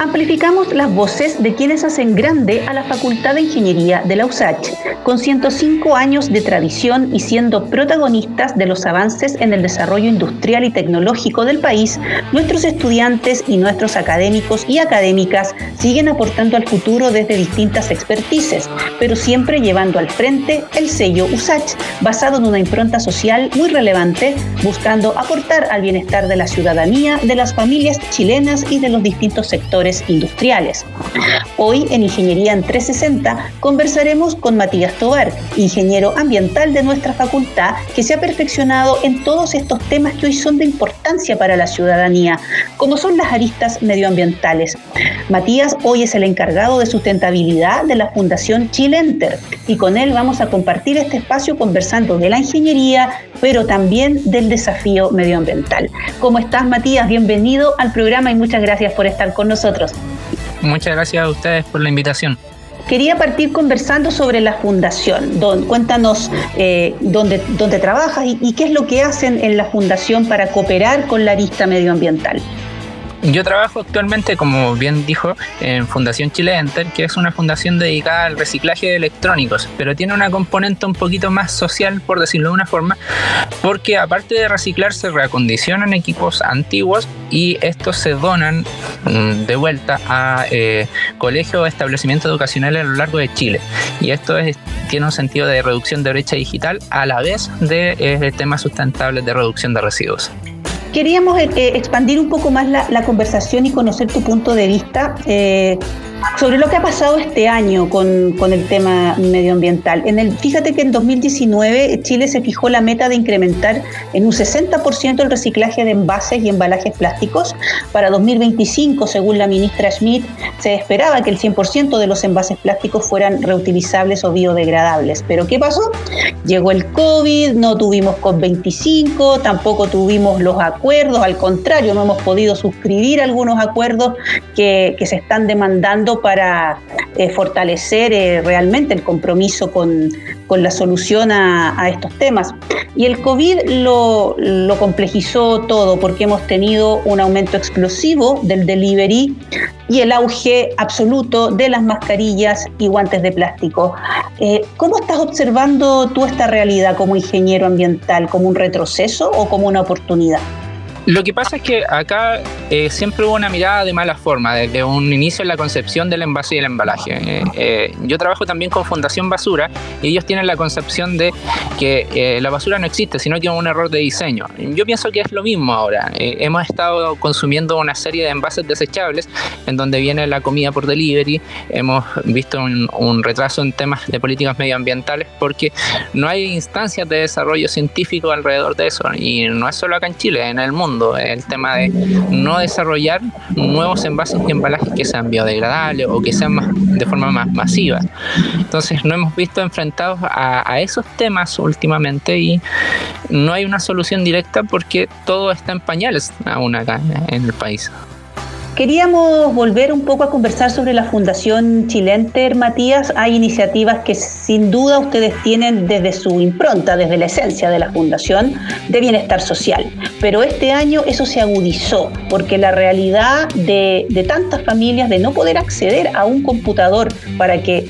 Amplificamos las voces de quienes hacen grande a la Facultad de Ingeniería de la USACH, con 105 años de tradición y siendo protagonistas de los avances en el desarrollo industrial y tecnológico del país, nuestros estudiantes y nuestros académicos y académicas siguen aportando al futuro desde distintas expertices, pero siempre llevando al frente el sello USACH, basado en una impronta social muy relevante, buscando aportar al bienestar de la ciudadanía, de las familias chilenas y de los distintos sectores industriales. Hoy en Ingeniería en 360 conversaremos con Matías Tobar, ingeniero ambiental de nuestra facultad, que se ha perfeccionado en todos estos temas que hoy son de importancia para la ciudadanía, como son las aristas medioambientales. Matías hoy es el encargado de sustentabilidad de la Fundación Chilenter y con él vamos a compartir este espacio conversando de la ingeniería, pero también del desafío medioambiental. ¿Cómo estás, Matías? Bienvenido al programa y muchas gracias por estar con nosotros. Muchas gracias a ustedes por la invitación. Quería partir conversando sobre la fundación. Don, cuéntanos eh, dónde, dónde trabajas y, y qué es lo que hacen en la fundación para cooperar con la arista medioambiental. Yo trabajo actualmente, como bien dijo, en Fundación Chile Enter, que es una fundación dedicada al reciclaje de electrónicos, pero tiene una componente un poquito más social, por decirlo de una forma, porque aparte de reciclar, se reacondicionan equipos antiguos y estos se donan mm, de vuelta a eh, colegios o establecimientos educacionales a lo largo de Chile. Y esto es, tiene un sentido de reducción de brecha digital a la vez de eh, temas sustentables de reducción de residuos. Queríamos eh, eh, expandir un poco más la, conversación y conocer tu punto de vista. Eh, sobre lo que ha pasado este año con, con, el tema medioambiental. Fíjate que en 2019 Chile se fijó la meta de incrementar en un 60% el reciclaje de envases y embalajes plásticos. Para 2025, según la ministra Schmidt, se esperaba que el 100% de los envases plásticos fueran reutilizables o biodegradables. Pero ¿qué pasó? Llegó el COVID, no tuvimos COP25, tampoco tuvimos los acuerdos, al contrario, no hemos podido suscribir algunos acuerdos que se están demandando para eh, fortalecer eh, realmente el compromiso con, con la solución a, estos temas. Y el COVID lo, lo, complejizó todo porque hemos tenido un aumento explosivo del delivery y el auge absoluto de las mascarillas y guantes de plástico. Eh, ¿Cómo estás observando tú esta realidad como ingeniero ambiental? ¿Como un retroceso o como una oportunidad? Lo que pasa es que acá eh, siempre hubo una mirada de mala forma, desde un inicio en la concepción del envase y el embalaje. Eh, eh, yo trabajo también con Fundación Basura y ellos tienen la concepción de que eh, la basura no existe, sino que es un error de diseño. Yo pienso que es lo mismo ahora. Hemos estado consumiendo una serie de envases desechables en donde viene la comida por delivery. Hemos visto un, un retraso en temas de políticas medioambientales porque no hay instancias de desarrollo científico alrededor de eso. Y no es solo acá en Chile, en el mundo el tema de no desarrollar nuevos envases y embalajes que sean biodegradables o que sean de forma más masiva. Entonces no hemos visto enfrentados a, a esos temas últimamente y no hay una solución directa porque todo está en pañales aún acá en el país. Queríamos volver un poco a conversar sobre la Fundación Chilenter, Matías. Hay iniciativas que sin duda ustedes tienen desde su impronta, desde la esencia de la Fundación, de bienestar social. Pero este año eso se agudizó, porque la realidad de, de tantas familias de no poder acceder a un computador para que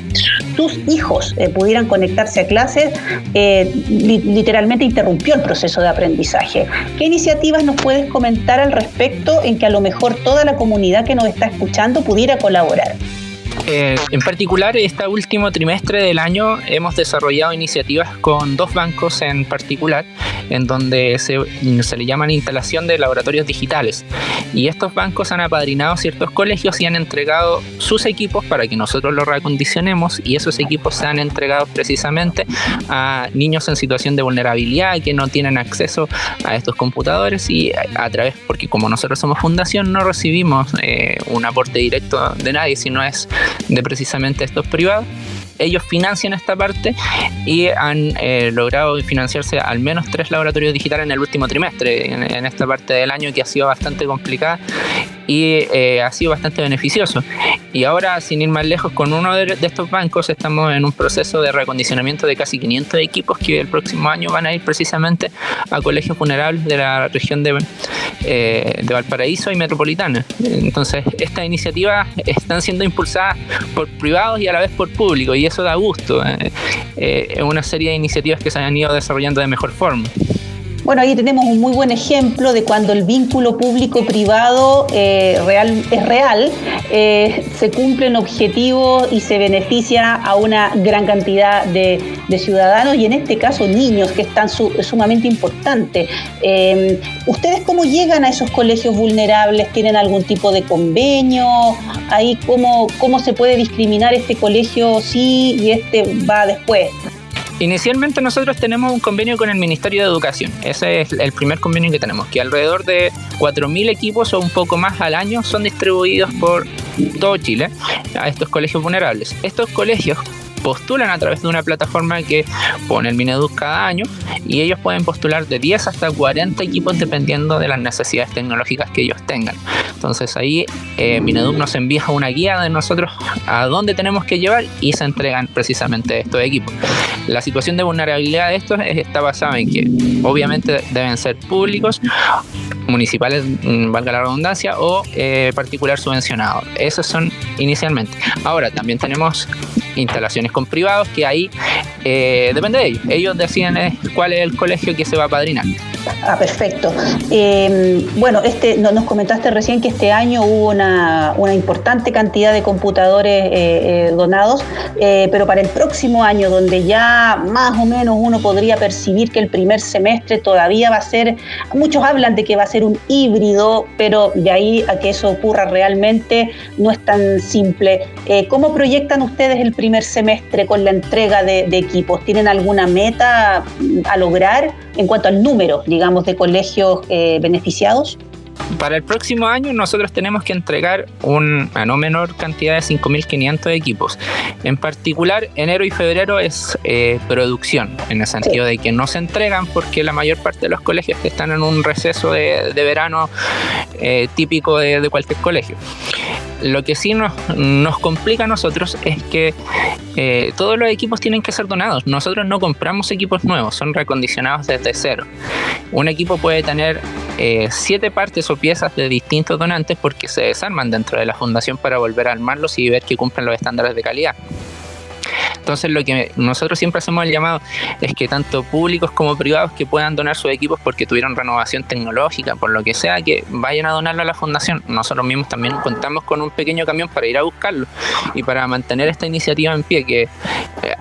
sus hijos eh, pudieran conectarse a clases, eh, li literalmente interrumpió el proceso de aprendizaje. ¿Qué iniciativas nos puedes comentar al respecto en que a lo mejor toda la comunidad que nos está escuchando pudiera colaborar? Eh, en particular, este último trimestre del año hemos desarrollado iniciativas con dos bancos en particular, en donde se, se, le llaman instalación de laboratorios digitales. Y estos bancos han apadrinado ciertos colegios y han entregado sus equipos para que nosotros los reacondicionemos y esos equipos se han entregado precisamente a niños en situación de vulnerabilidad que no tienen acceso a estos computadores y a, a través, porque como nosotros somos fundación, no recibimos eh, un aporte directo de nadie, sino es de precisamente estos privados. Ellos financian esta parte y han eh, logrado financiarse al menos tres laboratorios digitales en el último trimestre, en, en esta parte del año que ha sido bastante complicada y eh, ha sido bastante beneficioso. Y ahora, sin ir más lejos, con uno de, estos bancos estamos en un proceso de reacondicionamiento de casi 500 equipos que el próximo año van a ir precisamente a colegios vulnerables de la región de eh, de Valparaíso y Metropolitana. Entonces, estas iniciativas están siendo impulsadas por privados y a la vez por público, y eso da gusto. Es una serie de iniciativas que se han ido desarrollando de mejor forma. Bueno, ahí tenemos un muy buen ejemplo de cuando el vínculo público-privado eh, real, es real, eh, se cumplen objetivos y se beneficia a una gran cantidad de, ciudadanos y en este caso niños, que es tan sumamente importante. Eh, ¿Ustedes cómo llegan a esos colegios vulnerables? ¿Tienen algún tipo de convenio? Ahí cómo, cómo se puede discriminar este colegio sí y este va después. Inicialmente nosotros tenemos un convenio con el Ministerio de Educación. Ese es el primer convenio que tenemos, que alrededor de 4.000 equipos o un poco más al año son distribuidos por todo Chile a estos colegios vulnerables. Estos colegios postulan a través de una plataforma que pone el Mineduc cada año y ellos pueden postular de 10 hasta 40 equipos dependiendo de las necesidades tecnológicas que ellos tengan. Entonces ahí eh, Mineduc nos envía una guía de nosotros a dónde tenemos que llevar y se entregan precisamente estos equipos. La situación de vulnerabilidad de estos está basada en que obviamente deben ser públicos, municipales, mm, valga la redundancia, o eh, particular subvencionado. Esos son inicialmente. Ahora también tenemos instalaciones con privados que ahí eh, depende de ellos. Ellos deciden eh, cuál es el colegio que se va a padrinar. Ah, perfecto. Eh, bueno, este, nos comentaste recién que este año hubo una, importante cantidad de computadores eh, eh, donados, pero para el próximo año, donde ya más o menos uno podría percibir que el primer semestre todavía va a ser, muchos hablan de que va a ser un híbrido, pero de ahí a que eso ocurra realmente no es tan simple. ¿Cómo proyectan ustedes el primer semestre con la entrega de, de equipos? ¿Tienen alguna meta a lograr en cuanto al número? digamos, de colegios eh, beneficiados? Para el próximo año nosotros tenemos que entregar una no menor cantidad de 5.500 equipos. En particular, enero y febrero es eh, producción, en el sentido de que no se entregan porque la mayor parte de los colegios están en un receso de, verano eh, típico de, cualquier colegio. Lo que sí nos, nos complica a nosotros es que eh, todos los equipos tienen que ser donados. Nosotros no compramos equipos nuevos, son recondicionados desde cero. Un equipo puede tener eh, siete partes o piezas de distintos donantes porque se desarman dentro de la fundación para volver a armarlos y ver que cumplen los estándares de calidad. Entonces lo que nosotros siempre hacemos el llamado es que tanto públicos como privados que puedan donar sus equipos porque tuvieron renovación tecnológica, por lo que sea, que vayan a donarlo a la fundación. Nosotros mismos también contamos con un pequeño camión para ir a buscarlo y para mantener esta iniciativa en pie, que eh,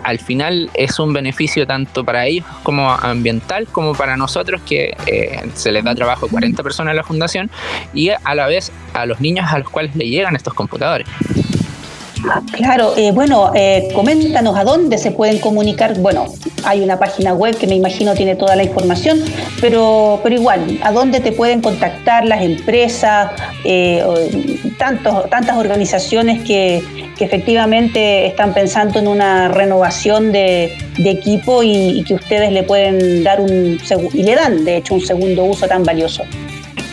al final es un beneficio tanto para ellos como ambiental, como para nosotros que eh, se les da trabajo a 40 personas en la fundación y a la vez a los niños a los cuales le llegan estos computadores. Claro, eh, bueno, eh, coméntanos a dónde se pueden comunicar. Bueno, hay una página web que me imagino tiene toda la información, pero, pero igual, ¿a dónde te pueden contactar las empresas, eh, tantos, tantas organizaciones que, efectivamente están pensando en una renovación de, equipo y, y, que ustedes le pueden dar un y le dan, de hecho, un segundo uso tan valioso?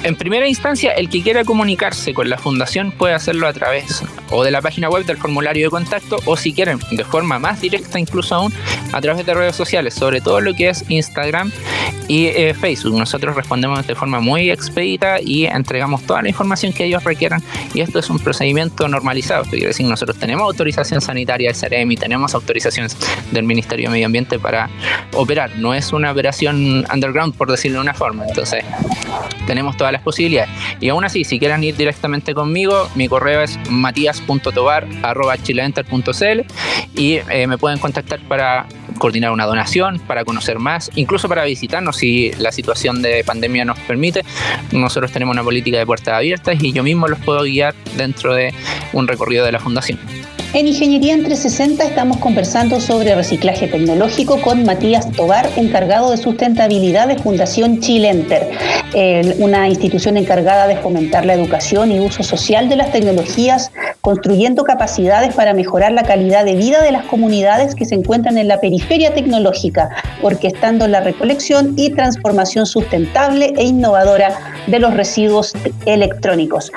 En primera instancia, el que quiera comunicarse con la fundación puede hacerlo a través o de la página web del formulario de contacto o si quieren de forma más directa incluso aún a través de redes sociales, sobre todo lo que es Instagram y eh, Facebook. Nosotros respondemos de forma muy expedita y entregamos toda la información que ellos requieran y esto es un procedimiento normalizado. Esto quiere decir, nosotros tenemos autorización sanitaria del y tenemos autorizaciones del Ministerio de Medio Ambiente para operar. No es una operación underground, por decirlo de una forma. Entonces, tenemos todas las posibilidades. Y aún así, si quieren ir directamente conmigo, mi correo es matías.tobar.chileenter.cl y eh, me pueden contactar para coordinar una donación, para conocer más, incluso para visitarnos si la situación de pandemia nos permite. Nosotros tenemos una política de puertas abiertas y yo mismo los puedo guiar dentro de un recorrido de la fundación. En Ingeniería entre 360 estamos conversando sobre reciclaje tecnológico con Matías Tobar, encargado de sustentabilidad de Fundación Chilenter, una institución encargada de fomentar la educación y uso social de las tecnologías, construyendo capacidades para mejorar la calidad de vida de las comunidades que se encuentran en la periferia tecnológica, orquestando la recolección y transformación sustentable e innovadora de los residuos electrónicos.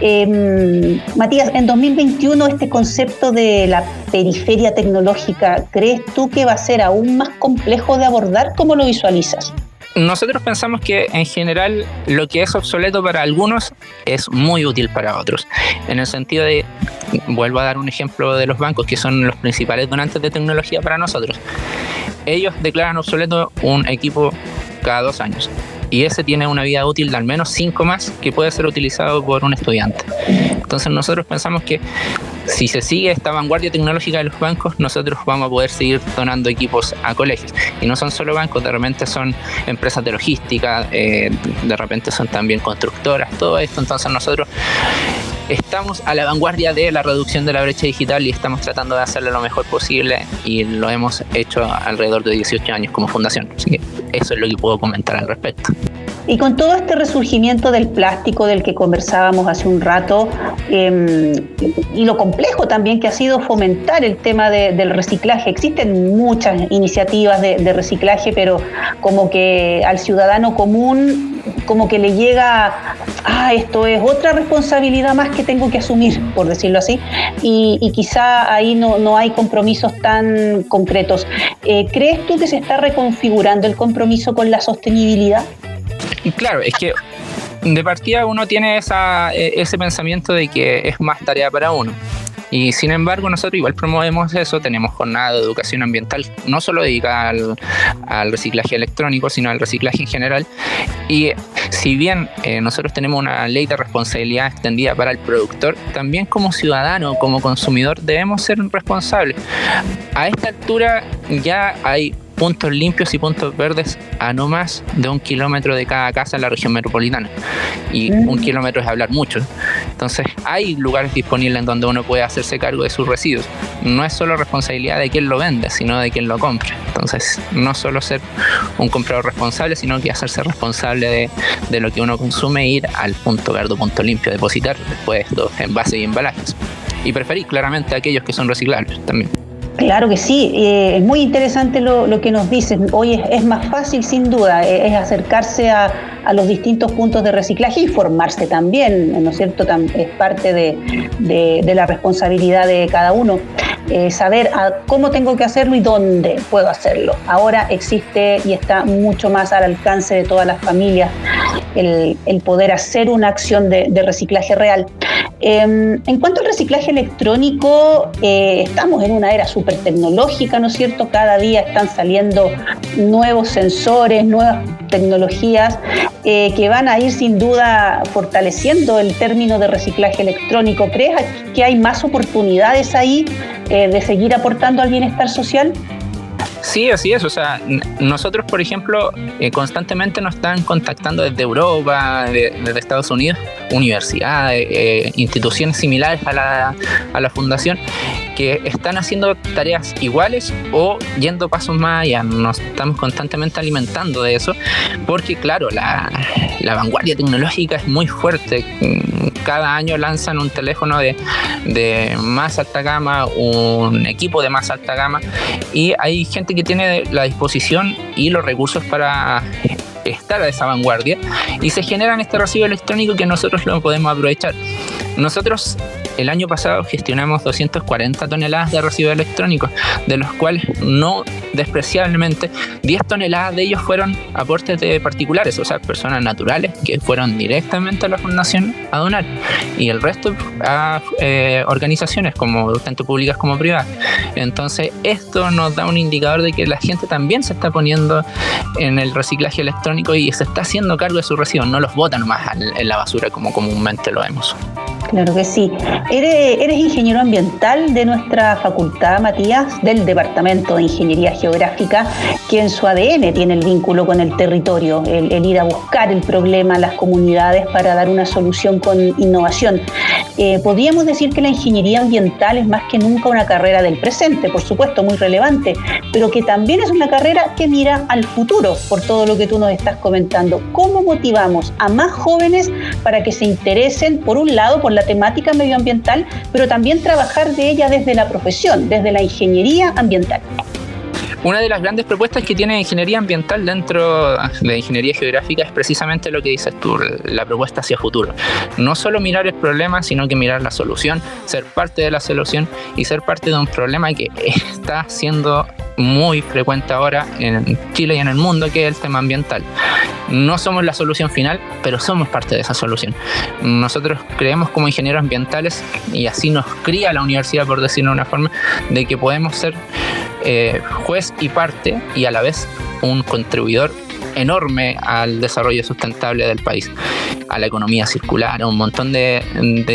Em, Matías, en 2021 este concepto de la periferia tecnológica, ¿crees tú que va a ser aún más complejo de abordar? ¿Cómo lo visualizas? nosotros pensamos que en general lo que es obsoleto para algunos es muy útil para otros. En el sentido de, vuelvo a dar un ejemplo de los bancos, que son los principales donantes de tecnología para nosotros. Ellos declaran obsoleto un equipo cada dos años y ese tiene una vida útil de al menos cinco más que puede ser utilizado por un estudiante. Entonces nosotros pensamos que si se sigue esta vanguardia tecnológica de los bancos, nosotros vamos a poder seguir donando equipos a colegios. Y no son solo bancos, de repente son empresas de logística, eh, de repente son también constructoras, todo esto. Entonces nosotros estamos a la vanguardia de la reducción de la brecha digital y estamos tratando de hacerlo lo mejor posible y lo hemos hecho alrededor de 18 años como fundación. Así que eso es lo que puedo comentar al respecto. Y con todo este resurgimiento del plástico del que conversábamos hace un rato, em, y lo complejo también que ha sido fomentar el tema del reciclaje, existen muchas iniciativas de, reciclaje, pero como que al ciudadano común, como que le llega, ah, esto es otra responsabilidad más que tengo que asumir, por decirlo así, y, quizá ahí no, no, hay compromisos tan concretos. Eh, ¿Crees tú que se está reconfigurando el compromiso con la sostenibilidad? Claro, es que de partida uno tiene esa, e, ese pensamiento de que es más tarea para uno. Y sin embargo, nosotros igual promovemos eso, tenemos jornada de educación ambiental, no solo dedicada al, reciclaje electrónico, sino al reciclaje en general. Y si bien eh, nosotros tenemos una ley de responsabilidad extendida para el productor, también como ciudadano, como consumidor, debemos ser responsables. A esta altura ya hay puntos limpios y puntos verdes a no más de un kilómetro de cada casa en la región metropolitana. Y mm. un kilómetro es hablar mucho. Entonces hay lugares disponibles en donde uno puede hacerse cargo de sus residuos. No es solo responsabilidad de quien lo vende, sino de quien lo compre. Entonces no solo ser un comprador responsable, sino que hacerse responsable de, de lo que uno consume e ir al punto verde, punto limpio, depositar después los envases y embalajes. Y preferir claramente aquellos que son reciclables también. Claro que sí, eh, es muy interesante lo, que nos dices. Hoy es, más fácil, sin duda, eh, es, acercarse a, los distintos puntos de reciclaje y formarse también, ¿no es cierto? Es parte de, la responsabilidad de cada uno. Eh, saber cómo tengo que hacerlo y dónde puedo hacerlo. Ahora existe y está mucho más al alcance de todas las familias el, poder hacer una acción de reciclaje real. Em, en cuanto al reciclaje electrónico, eh, estamos en una era súper tecnológica, ¿no es cierto? Cada día están saliendo nuevos sensores, nuevas tecnologías eh, que van a ir sin duda fortaleciendo el término de reciclaje electrónico. ¿Crees que hay más oportunidades ahí eh, de seguir aportando al bienestar social? Sí, así es. O sea, nosotros, por ejemplo, eh, constantemente nos están contactando desde Europa, desde Estados Unidos, universidades, eh, instituciones similares a la, a la fundación, que están haciendo tareas iguales o yendo pasos más allá. Nos estamos constantemente alimentando de eso, porque claro, la, vanguardia tecnológica es muy fuerte. Cada año lanzan un teléfono de, de más alta gama, un equipo de más alta gama, y hay gente que tiene la disposición y los recursos para estar a esa vanguardia y se generan este recibo electrónico que nosotros lo podemos aprovechar. Nosotros el año pasado gestionamos 240 toneladas de residuos electrónicos, de los cuales no despreciablemente 10 toneladas de ellos fueron aportes de particulares, o sea, personas naturales que fueron directamente a la fundación a donar y el resto a eh, organizaciones como tanto públicas como privadas. Entonces, esto nos da un indicador de que la gente también se está poniendo en el reciclaje electrónico y se está haciendo cargo de sus residuos, no los botan más en la basura como comúnmente lo vemos. Claro que sí. Eres, ingeniero ambiental de nuestra facultad, Matías, del Departamento de Ingeniería Geográfica, que en su ADN tiene el vínculo con el territorio, el, ir a buscar el problema a las comunidades para dar una solución con innovación. Eh, podríamos decir que la ingeniería ambiental es más que nunca una carrera del presente, por supuesto, muy relevante, pero que también es una carrera que mira al futuro, por todo lo que tú nos estás comentando. ¿Cómo motivamos a más jóvenes para que se interesen, por un lado, por la temática medioambiental, pero también trabajar de ella desde la profesión, desde la ingeniería ambiental. Una de las grandes propuestas que tiene ingeniería ambiental dentro de ingeniería geográfica es precisamente lo que dices tú, la propuesta hacia futuro. No solo mirar el problema, sino que mirar la solución, ser parte de la solución y ser parte de un problema que está siendo muy frecuente ahora en Chile y en el mundo, que es el tema ambiental. No somos la solución final, pero somos parte de esa solución. Nosotros creemos como ingenieros ambientales, y así nos cría la universidad, por decirlo de una forma, de que podemos ser eh, juez y parte y a la vez un contribuidor enorme al desarrollo sustentable del país, a la economía circular, a un montón de,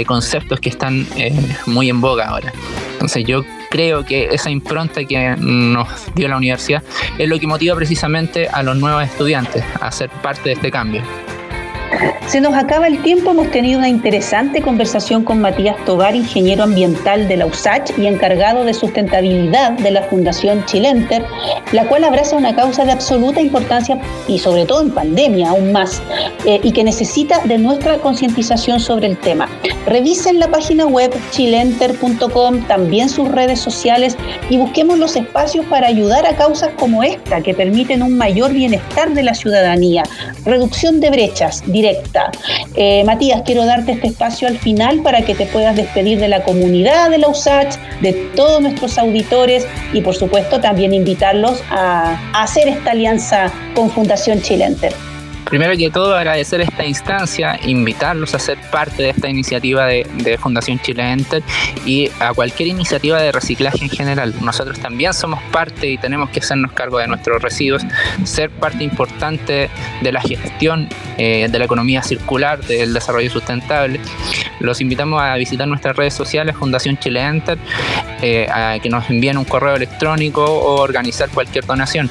conceptos que están eh, muy en boga ahora. Entonces yo creo que esa impronta que nos dio la universidad es lo que motiva precisamente a los nuevos estudiantes a ser parte de este cambio. Se nos acaba el tiempo, hemos tenido una interesante conversación con Matías Tobar, ingeniero ambiental de la USACH y encargado de sustentabilidad de la Fundación Chilenter, la cual abraza una causa de absoluta importancia y sobre todo en pandemia aún más, eh, y que necesita de nuestra concientización sobre el tema. Revisen la página web chilenter.com, también sus redes sociales y busquemos los espacios para ayudar a causas como esta que permiten un mayor bienestar de la ciudadanía, reducción de brechas, directa. Eh, Matías, quiero darte este espacio al final para que te puedas despedir de la comunidad de la USACH, de todos nuestros auditores y por supuesto también invitarlos a, a hacer esta alianza con Fundación Chilenter. Primero que todo, agradecer esta instancia, invitarlos a ser parte de esta iniciativa de, Fundación Chile Enter y a cualquier iniciativa de reciclaje en general. Nosotros también somos parte y tenemos que hacernos cargo de nuestros residuos, ser parte importante de la gestión eh, de la economía circular, del desarrollo sustentable. Los invitamos a visitar nuestras redes sociales, Fundación Chile Enter, eh, a que nos envíen un correo electrónico o organizar cualquier donación.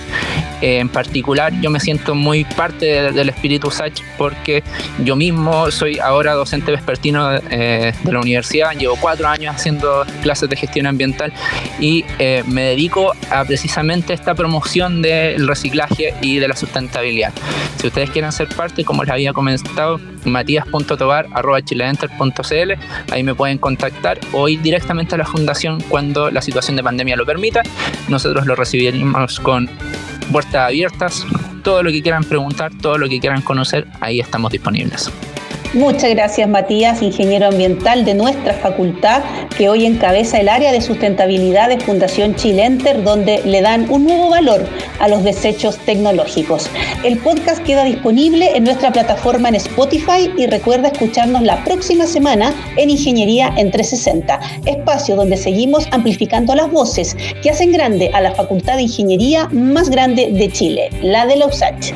Eh, en particular, yo me siento muy parte del espíritu SACH porque yo mismo soy ahora docente vespertino eh, de la universidad, llevo cuatro años haciendo clases de gestión ambiental y eh, me dedico a precisamente esta promoción del reciclaje y de la sustentabilidad. Si ustedes quieren ser parte, como les había comentado, matías.tobar.chileenter.cl, ahí me pueden contactar o ir directamente a la fundación cuando la situación de pandemia lo permita. Nosotros lo recibiremos con puertas abiertas, todo lo que quieran preguntar, todo lo que quieran conocer, ahí estamos disponibles. Muchas gracias Matías, ingeniero ambiental de nuestra facultad, que hoy encabeza el área de sustentabilidad de Fundación Chilenter, donde le dan un nuevo valor a los desechos tecnológicos. El podcast queda disponible en nuestra plataforma en Spotify y recuerda escucharnos la próxima semana en Ingeniería en 360, espacio donde seguimos amplificando las voces que hacen grande a la Facultad de Ingeniería más grande de Chile, la de la USACH.